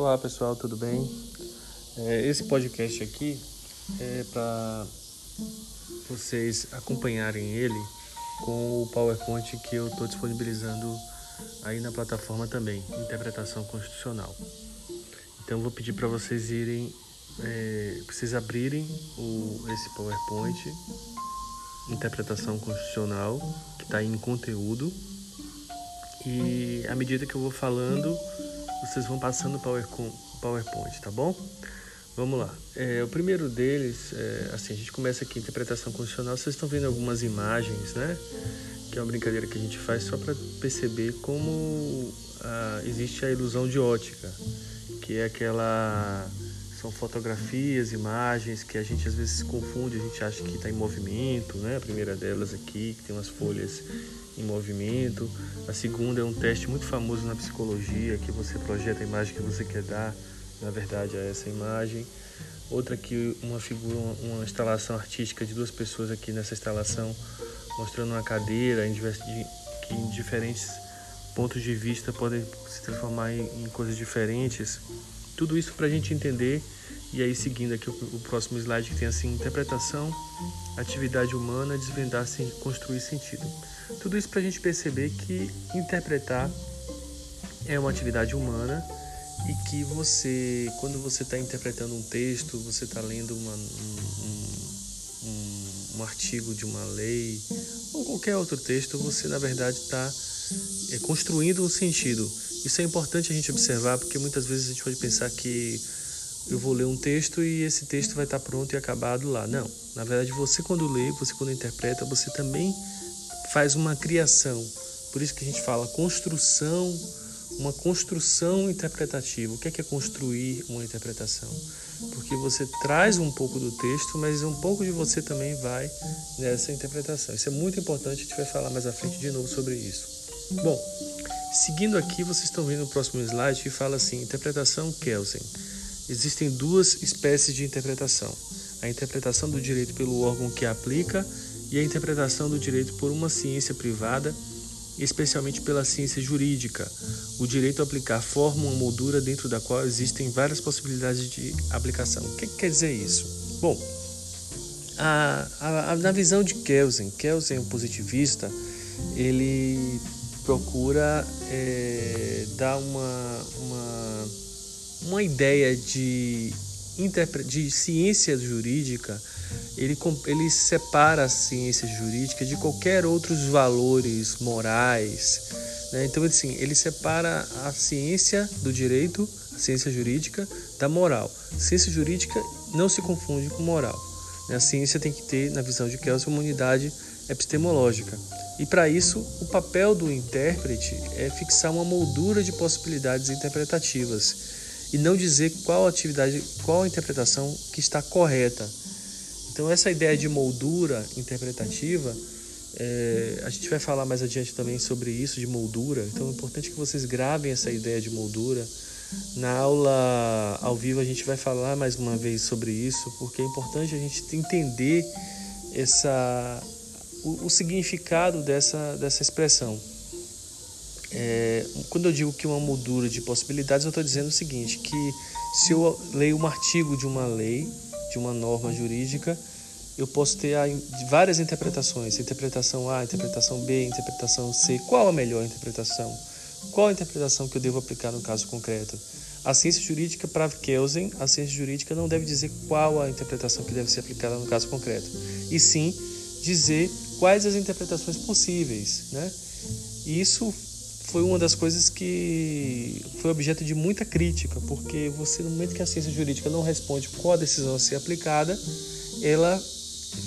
Olá pessoal, tudo bem? É, esse podcast aqui é para vocês acompanharem ele com o PowerPoint que eu estou disponibilizando aí na plataforma também, Interpretação Constitucional. Então vou pedir para vocês irem, é, vocês abrirem o, esse PowerPoint, Interpretação Constitucional, que está em conteúdo, e à medida que eu vou falando, vocês vão passando o PowerPoint, tá bom? Vamos lá. É, o primeiro deles, é, assim, a gente começa aqui interpretação constitucional. Vocês estão vendo algumas imagens, né? Que é uma brincadeira que a gente faz só para perceber como ah, existe a ilusão de ótica, que é aquela são fotografias, imagens que a gente às vezes confunde, a gente acha que está em movimento, né? A primeira delas aqui, que tem umas folhas em movimento. A segunda é um teste muito famoso na psicologia, que você projeta a imagem que você quer dar, na verdade, a essa imagem. Outra aqui, uma figura, uma instalação artística de duas pessoas aqui nessa instalação, mostrando uma cadeira que em diferentes pontos de vista podem se transformar em, coisas diferentes. Tudo isso para a gente entender e aí seguindo aqui o, o, próximo slide que tem assim interpretação, atividade humana, desvendar sem construir sentido. Tudo isso para a gente perceber que interpretar é uma atividade humana e que você, quando você está interpretando um texto, você está lendo uma, um, um, um, artigo de uma lei ou qualquer outro texto, você na verdade está é, construindo um sentido. Isso é importante a gente observar porque muitas vezes a gente pode pensar que eu vou ler um texto e esse texto vai estar pronto e acabado lá. Não, na verdade você quando lê, você quando interpreta, você também faz uma criação. Por isso que a gente fala construção, uma construção interpretativa. O que é, que é construir uma interpretação? Porque você traz um pouco do texto, mas um pouco de você também vai nessa interpretação. Isso é muito importante, a gente vai falar mais à frente de novo sobre isso. Bom, seguindo aqui, vocês estão vendo o próximo slide que fala assim: interpretação Kelsen. Existem duas espécies de interpretação: a interpretação do direito pelo órgão que aplica e a interpretação do direito por uma ciência privada, especialmente pela ciência jurídica. O direito a aplicar forma uma moldura dentro da qual existem várias possibilidades de aplicação. O que, que quer dizer isso? Bom, a, a, a, na visão de Kelsen, Kelsen, o positivista, ele procura é, dar uma, uma, uma ideia de, de ciência jurídica ele, ele separa a ciência jurídica de qualquer outros valores morais. Né? Então, assim, ele separa a ciência do direito, a ciência jurídica, da moral. ciência jurídica não se confunde com moral. Né? A ciência tem que ter, na visão de Kelsen, uma unidade epistemológica. E para isso, o papel do intérprete é fixar uma moldura de possibilidades interpretativas e não dizer qual atividade, qual interpretação que está correta. Então, essa ideia de moldura interpretativa, é, a gente vai falar mais adiante também sobre isso, de moldura. Então, é importante que vocês gravem essa ideia de moldura. Na aula ao vivo, a gente vai falar mais uma vez sobre isso, porque é importante a gente entender essa, o, o significado dessa, dessa expressão. É, quando eu digo que uma moldura de possibilidades, eu estou dizendo o seguinte: que se eu leio um artigo de uma lei, de uma norma jurídica, eu posso ter várias interpretações, interpretação A, interpretação B, interpretação C. Qual a melhor interpretação? Qual a interpretação que eu devo aplicar no caso concreto? A ciência jurídica, para Kelsen, a ciência jurídica não deve dizer qual a interpretação que deve ser aplicada no caso concreto, e sim dizer quais as interpretações possíveis. Né? E isso foi uma das coisas que foi objeto de muita crítica, porque você, no momento que a ciência jurídica não responde qual a decisão a ser aplicada, ela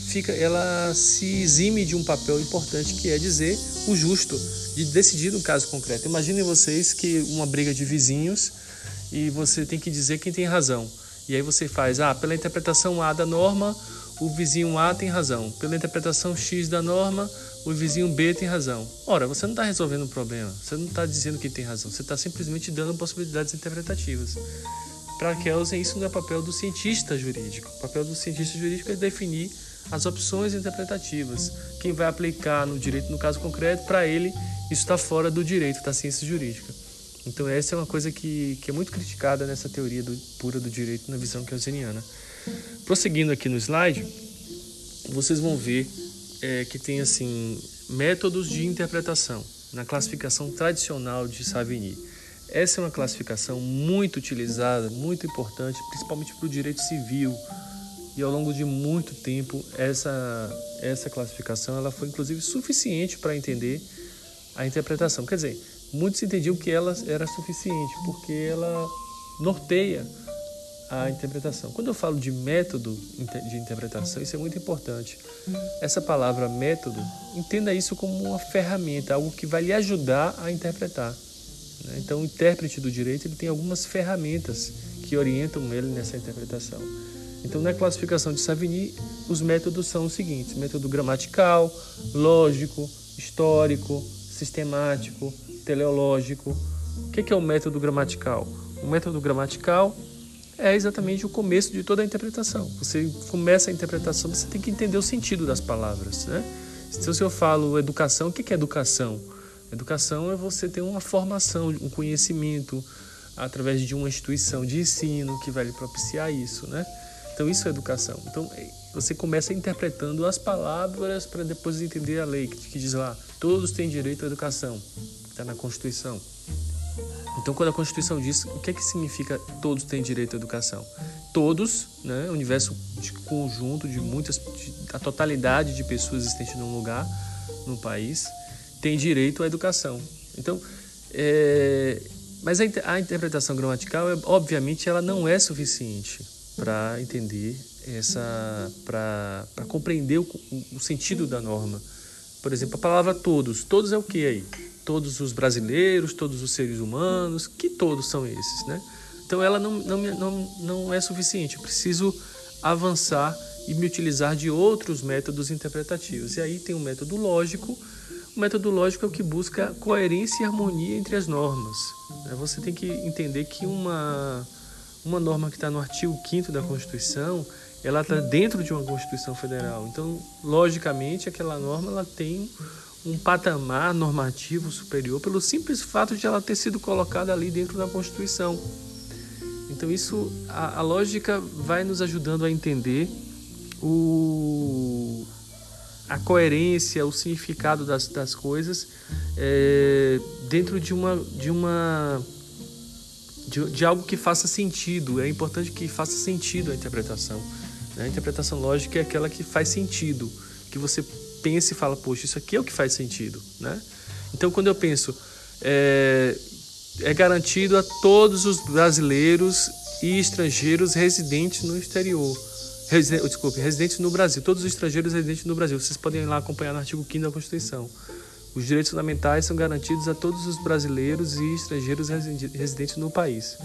fica, ela se exime de um papel importante que é dizer o justo, de decidir no caso concreto. Imaginem vocês que uma briga de vizinhos e você tem que dizer quem tem razão. E aí você faz, ah, pela interpretação A da norma, o vizinho A tem razão. Pela interpretação X da norma, o vizinho B tem razão. Ora, você não está resolvendo o problema, você não está dizendo que tem razão, você está simplesmente dando possibilidades interpretativas. Para Kelsen, isso não é papel do cientista jurídico. O papel do cientista jurídico é definir as opções interpretativas. Quem vai aplicar no direito, no caso concreto, para ele, isso está fora do direito da ciência jurídica. Então essa é uma coisa que, que é muito criticada nessa teoria do, pura do direito na visão keynesiana. Prosseguindo aqui no slide, vocês vão ver é, que tem assim métodos de interpretação na classificação tradicional de Savigny. Essa é uma classificação muito utilizada, muito importante, principalmente para o direito civil. E ao longo de muito tempo, essa, essa classificação ela foi inclusive suficiente para entender a interpretação. Quer dizer, muitos entendiam que ela era suficiente, porque ela norteia a interpretação. Quando eu falo de método de interpretação, isso é muito importante. Essa palavra método, entenda isso como uma ferramenta, algo que vai lhe ajudar a interpretar. Né? Então, o intérprete do direito ele tem algumas ferramentas que orientam ele nessa interpretação. Então, na classificação de Savigny, os métodos são os seguintes: método gramatical, lógico, histórico, sistemático, teleológico. O que é o método gramatical? O método gramatical é exatamente o começo de toda a interpretação. Você começa a interpretação, você tem que entender o sentido das palavras. Né? Então, se eu falo educação, o que é educação? Educação é você ter uma formação, um conhecimento através de uma instituição de ensino que vai lhe propiciar isso, né? Então isso é educação. Então é, você começa interpretando as palavras para depois entender a lei que diz lá todos têm direito à educação, está na Constituição. Então, quando a Constituição diz, o que é que significa todos têm direito à educação? Todos, né, o universo de conjunto de muitas, de, a totalidade de pessoas existentes num lugar, no país, tem direito à educação. Então, é, mas a, a, interpretação gramatical, é, obviamente, ela não é suficiente para entender essa, para compreender o, o sentido da norma. Por exemplo, a palavra todos. Todos é o que aí? Todos os brasileiros, todos os seres humanos, que todos são esses, né? Então ela não, não, não, não é suficiente, eu preciso avançar e me utilizar de outros métodos interpretativos. E aí tem o método lógico. O método lógico é o que busca coerência e harmonia entre as normas. Né? Você tem que entender que uma, uma norma que está no artigo 5 da Constituição, ela está dentro de uma Constituição Federal. Então, logicamente, aquela norma ela tem um patamar normativo superior pelo simples fato de ela ter sido colocada ali dentro da Constituição. Então isso, a, a lógica vai nos ajudando a entender o, a coerência, o significado das, das coisas é, dentro de uma de uma de, de, algo que faça sentido. É importante que faça sentido a interpretação. Né? A interpretação lógica é aquela que faz sentido, que você pensa e fala, poxa, isso aqui é o que faz sentido, né? Então, quando eu penso, é, é garantido a todos os brasileiros e estrangeiros residentes no exterior. Residen, desculpe, residentes no Brasil. Todos os estrangeiros residentes no Brasil. Vocês podem ir lá acompanhar no artigo 5 da Constituição. Os direitos fundamentais são garantidos a todos os brasileiros e estrangeiros residentes no país.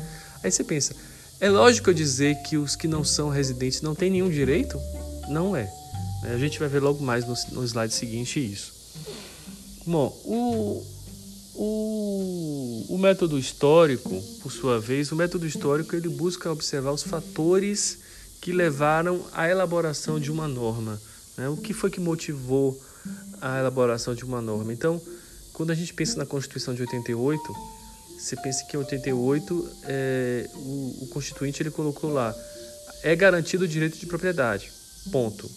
Aí você pensa, é lógico eu dizer que os que não são residentes não têm nenhum direito? Não é. A gente vai ver logo mais no, no slide seguinte isso. Bom, o, o, o método histórico, por sua vez, o método histórico ele busca observar os fatores que levaram à elaboração de uma norma. Né? O que foi que motivou a elaboração de uma norma? Então, quando a gente pensa na Constituição de 88, você pensa que em 88 é, o, o Constituinte ele colocou lá é garantido o direito de propriedade. Ponto.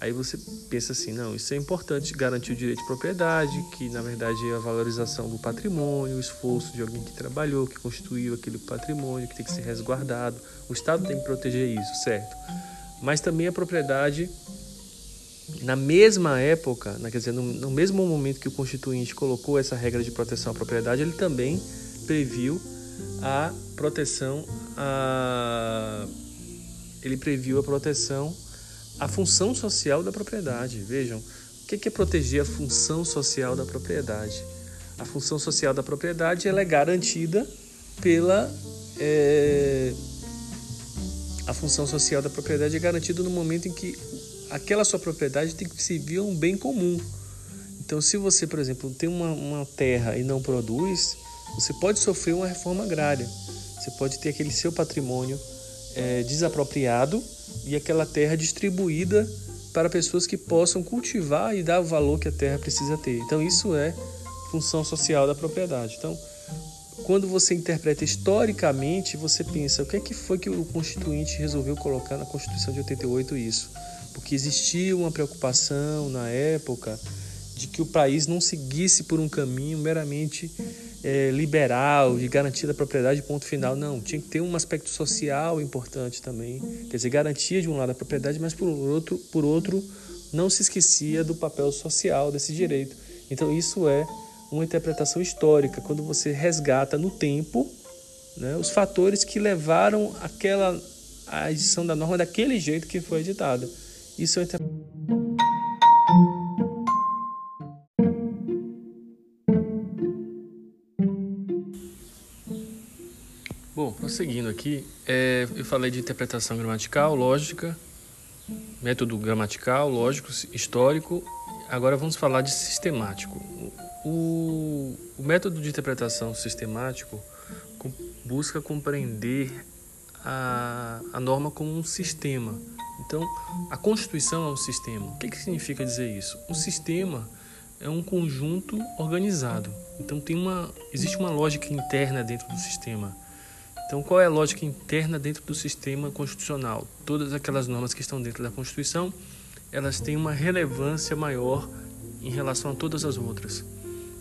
Aí você pensa assim, não, isso é importante, garantir o direito de propriedade, que na verdade é a valorização do patrimônio, o esforço de alguém que trabalhou, que construiu aquele patrimônio, que tem que ser resguardado. O Estado tem que proteger isso, certo? Mas também a propriedade, na mesma época, quer dizer, no, no mesmo momento que o Constituinte colocou essa regra de proteção à propriedade, ele também previu a proteção a ele previu a proteção a função social da propriedade. Vejam, o que é proteger a função social da propriedade? A função social da propriedade ela é garantida pela. É, a função social da propriedade é garantida no momento em que aquela sua propriedade tem que servir a um bem comum. Então, se você, por exemplo, tem uma, uma terra e não produz, você pode sofrer uma reforma agrária. Você pode ter aquele seu patrimônio é, desapropriado e aquela terra distribuída para pessoas que possam cultivar e dar o valor que a terra precisa ter. Então isso é função social da propriedade. Então quando você interpreta historicamente, você pensa, o que é que foi que o constituinte resolveu colocar na Constituição de 88 isso? Porque existia uma preocupação na época de que o país não seguisse por um caminho meramente é, liberal, de garantia da propriedade, ponto final. Não, tinha que ter um aspecto social importante também. Quer dizer, garantia de um lado a propriedade, mas por outro, por outro não se esquecia do papel social desse direito. Então, isso é uma interpretação histórica, quando você resgata no tempo né, os fatores que levaram aquela, a edição da norma daquele jeito que foi editada. Isso é Bom, prosseguindo aqui, é, eu falei de interpretação gramatical, lógica, método gramatical, lógico, histórico. Agora vamos falar de sistemático. O, o método de interpretação sistemático busca compreender a, a norma como um sistema. Então, a Constituição é um sistema. O que, que significa dizer isso? Um sistema é um conjunto organizado. Então, tem uma, existe uma lógica interna dentro do sistema. Então, qual é a lógica interna dentro do sistema constitucional? Todas aquelas normas que estão dentro da Constituição, elas têm uma relevância maior em relação a todas as outras.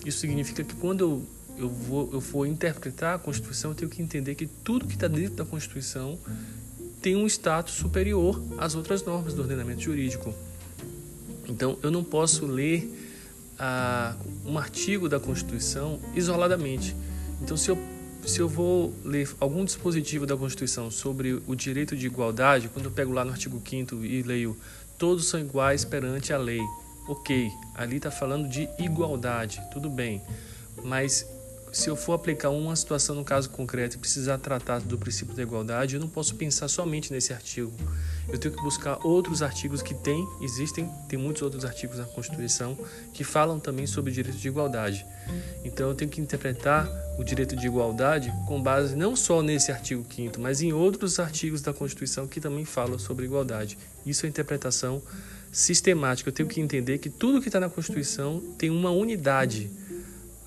Isso significa que quando eu, eu, vou, eu for interpretar a Constituição, eu tenho que entender que tudo que está dentro da Constituição tem um status superior às outras normas do ordenamento jurídico. Então, eu não posso ler ah, um artigo da Constituição isoladamente. Então, se eu, se eu vou ler algum dispositivo da Constituição sobre o direito de igualdade, quando eu pego lá no artigo 5 e leio todos são iguais perante a lei, ok, ali está falando de igualdade, tudo bem, mas se eu for aplicar uma situação no caso concreto e precisar tratar do princípio da igualdade, eu não posso pensar somente nesse artigo. Eu tenho que buscar outros artigos que tem, existem, tem muitos outros artigos na Constituição que falam também sobre o direito de igualdade. Então eu tenho que interpretar o direito de igualdade com base não só nesse artigo 5 mas em outros artigos da Constituição que também falam sobre igualdade. Isso é interpretação sistemática. Eu tenho que entender que tudo que está na Constituição tem uma unidade.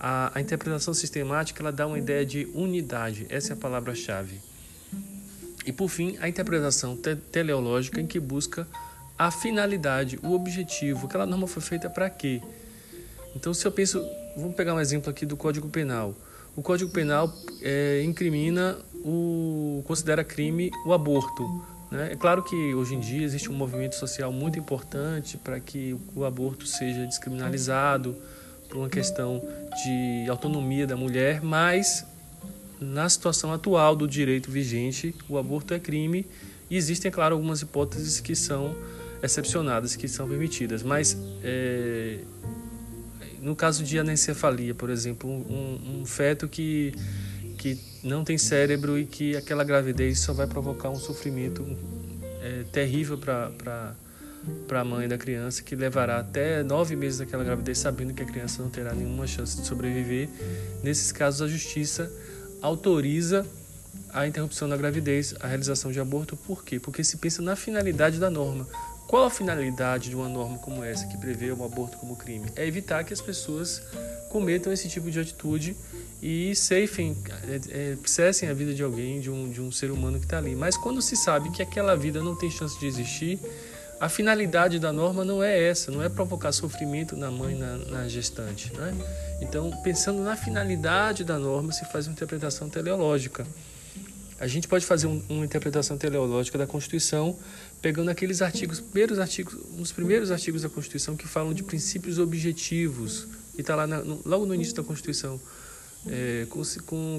A, a, interpretação sistemática ela dá uma ideia de unidade. Essa é a palavra-chave. E por fim, a interpretação te teleológica em que busca a finalidade, o objetivo. Aquela norma foi feita para quê? Então, se eu penso, vamos pegar um exemplo aqui do Código Penal. O Código Penal é, incrimina o considera crime o aborto. Né? É claro que hoje em dia existe um movimento social muito importante para que o aborto seja descriminalizado por uma questão de autonomia da mulher, mas na situação atual do direito vigente, o aborto é crime e existem, é claro, algumas hipóteses que são excepcionadas, que são permitidas, mas é, no caso de anencefalia, por exemplo, um, um feto que que não tem cérebro e que aquela gravidez só vai provocar um sofrimento é, terrível para para a mãe da criança, que levará até nove meses daquela gravidez, sabendo que a criança não terá nenhuma chance de sobreviver. Nesses casos, a justiça autoriza a interrupção da gravidez, a realização de aborto. Por quê? Porque se pensa na finalidade da norma. Qual a finalidade de uma norma como essa, que prevê o aborto como crime? É evitar que as pessoas cometam esse tipo de atitude e ceifem, é, é, cessem a vida de alguém, de um, de um ser humano que está ali. Mas quando se sabe que aquela vida não tem chance de existir, a finalidade da norma não é essa, não é provocar sofrimento na mãe, na, na gestante. Né? Então, pensando na finalidade da norma, se faz uma interpretação teleológica. A gente pode fazer um, uma interpretação teleológica da Constituição pegando aqueles artigos, primeiros artigos, os primeiros artigos da Constituição que falam de princípios objetivos, e está lá na, no, logo no início da Constituição é,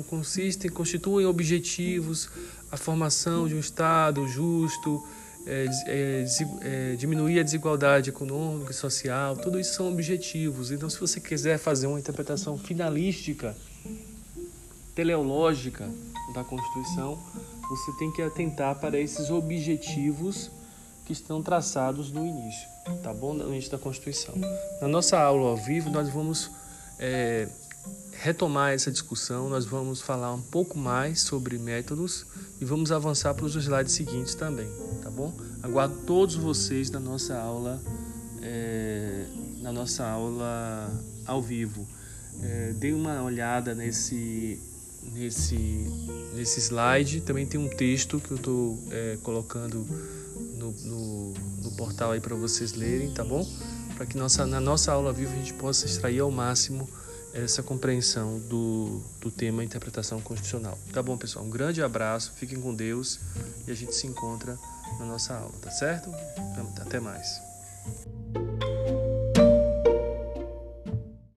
consistem, constituem objetivos a formação de um Estado justo, é, é, é, diminuir a desigualdade econômica e social, tudo isso são objetivos. Então, se você quiser fazer uma interpretação finalística, teleológica da Constituição, você tem que atentar para esses objetivos que estão traçados no início, tá bom? No início da Constituição. Na nossa aula ao vivo, nós vamos é, retomar essa discussão, nós vamos falar um pouco mais sobre métodos e vamos avançar para os slides seguintes também, bom? Aguardo todos vocês na nossa aula, é, na nossa aula ao vivo. É, uma olhada nesse nesse, nesse slide. Também tem um texto que eu estou é, colocando no, no, no, portal aí para vocês lerem, tá bom? Para que nossa, na nossa aula viva a gente possa extrair ao máximo essa compreensão do, do tema interpretação constitucional. Tá bom, pessoal? Um grande abraço, fiquem com Deus e a gente se encontra na nossa aula, tá certo? Até mais.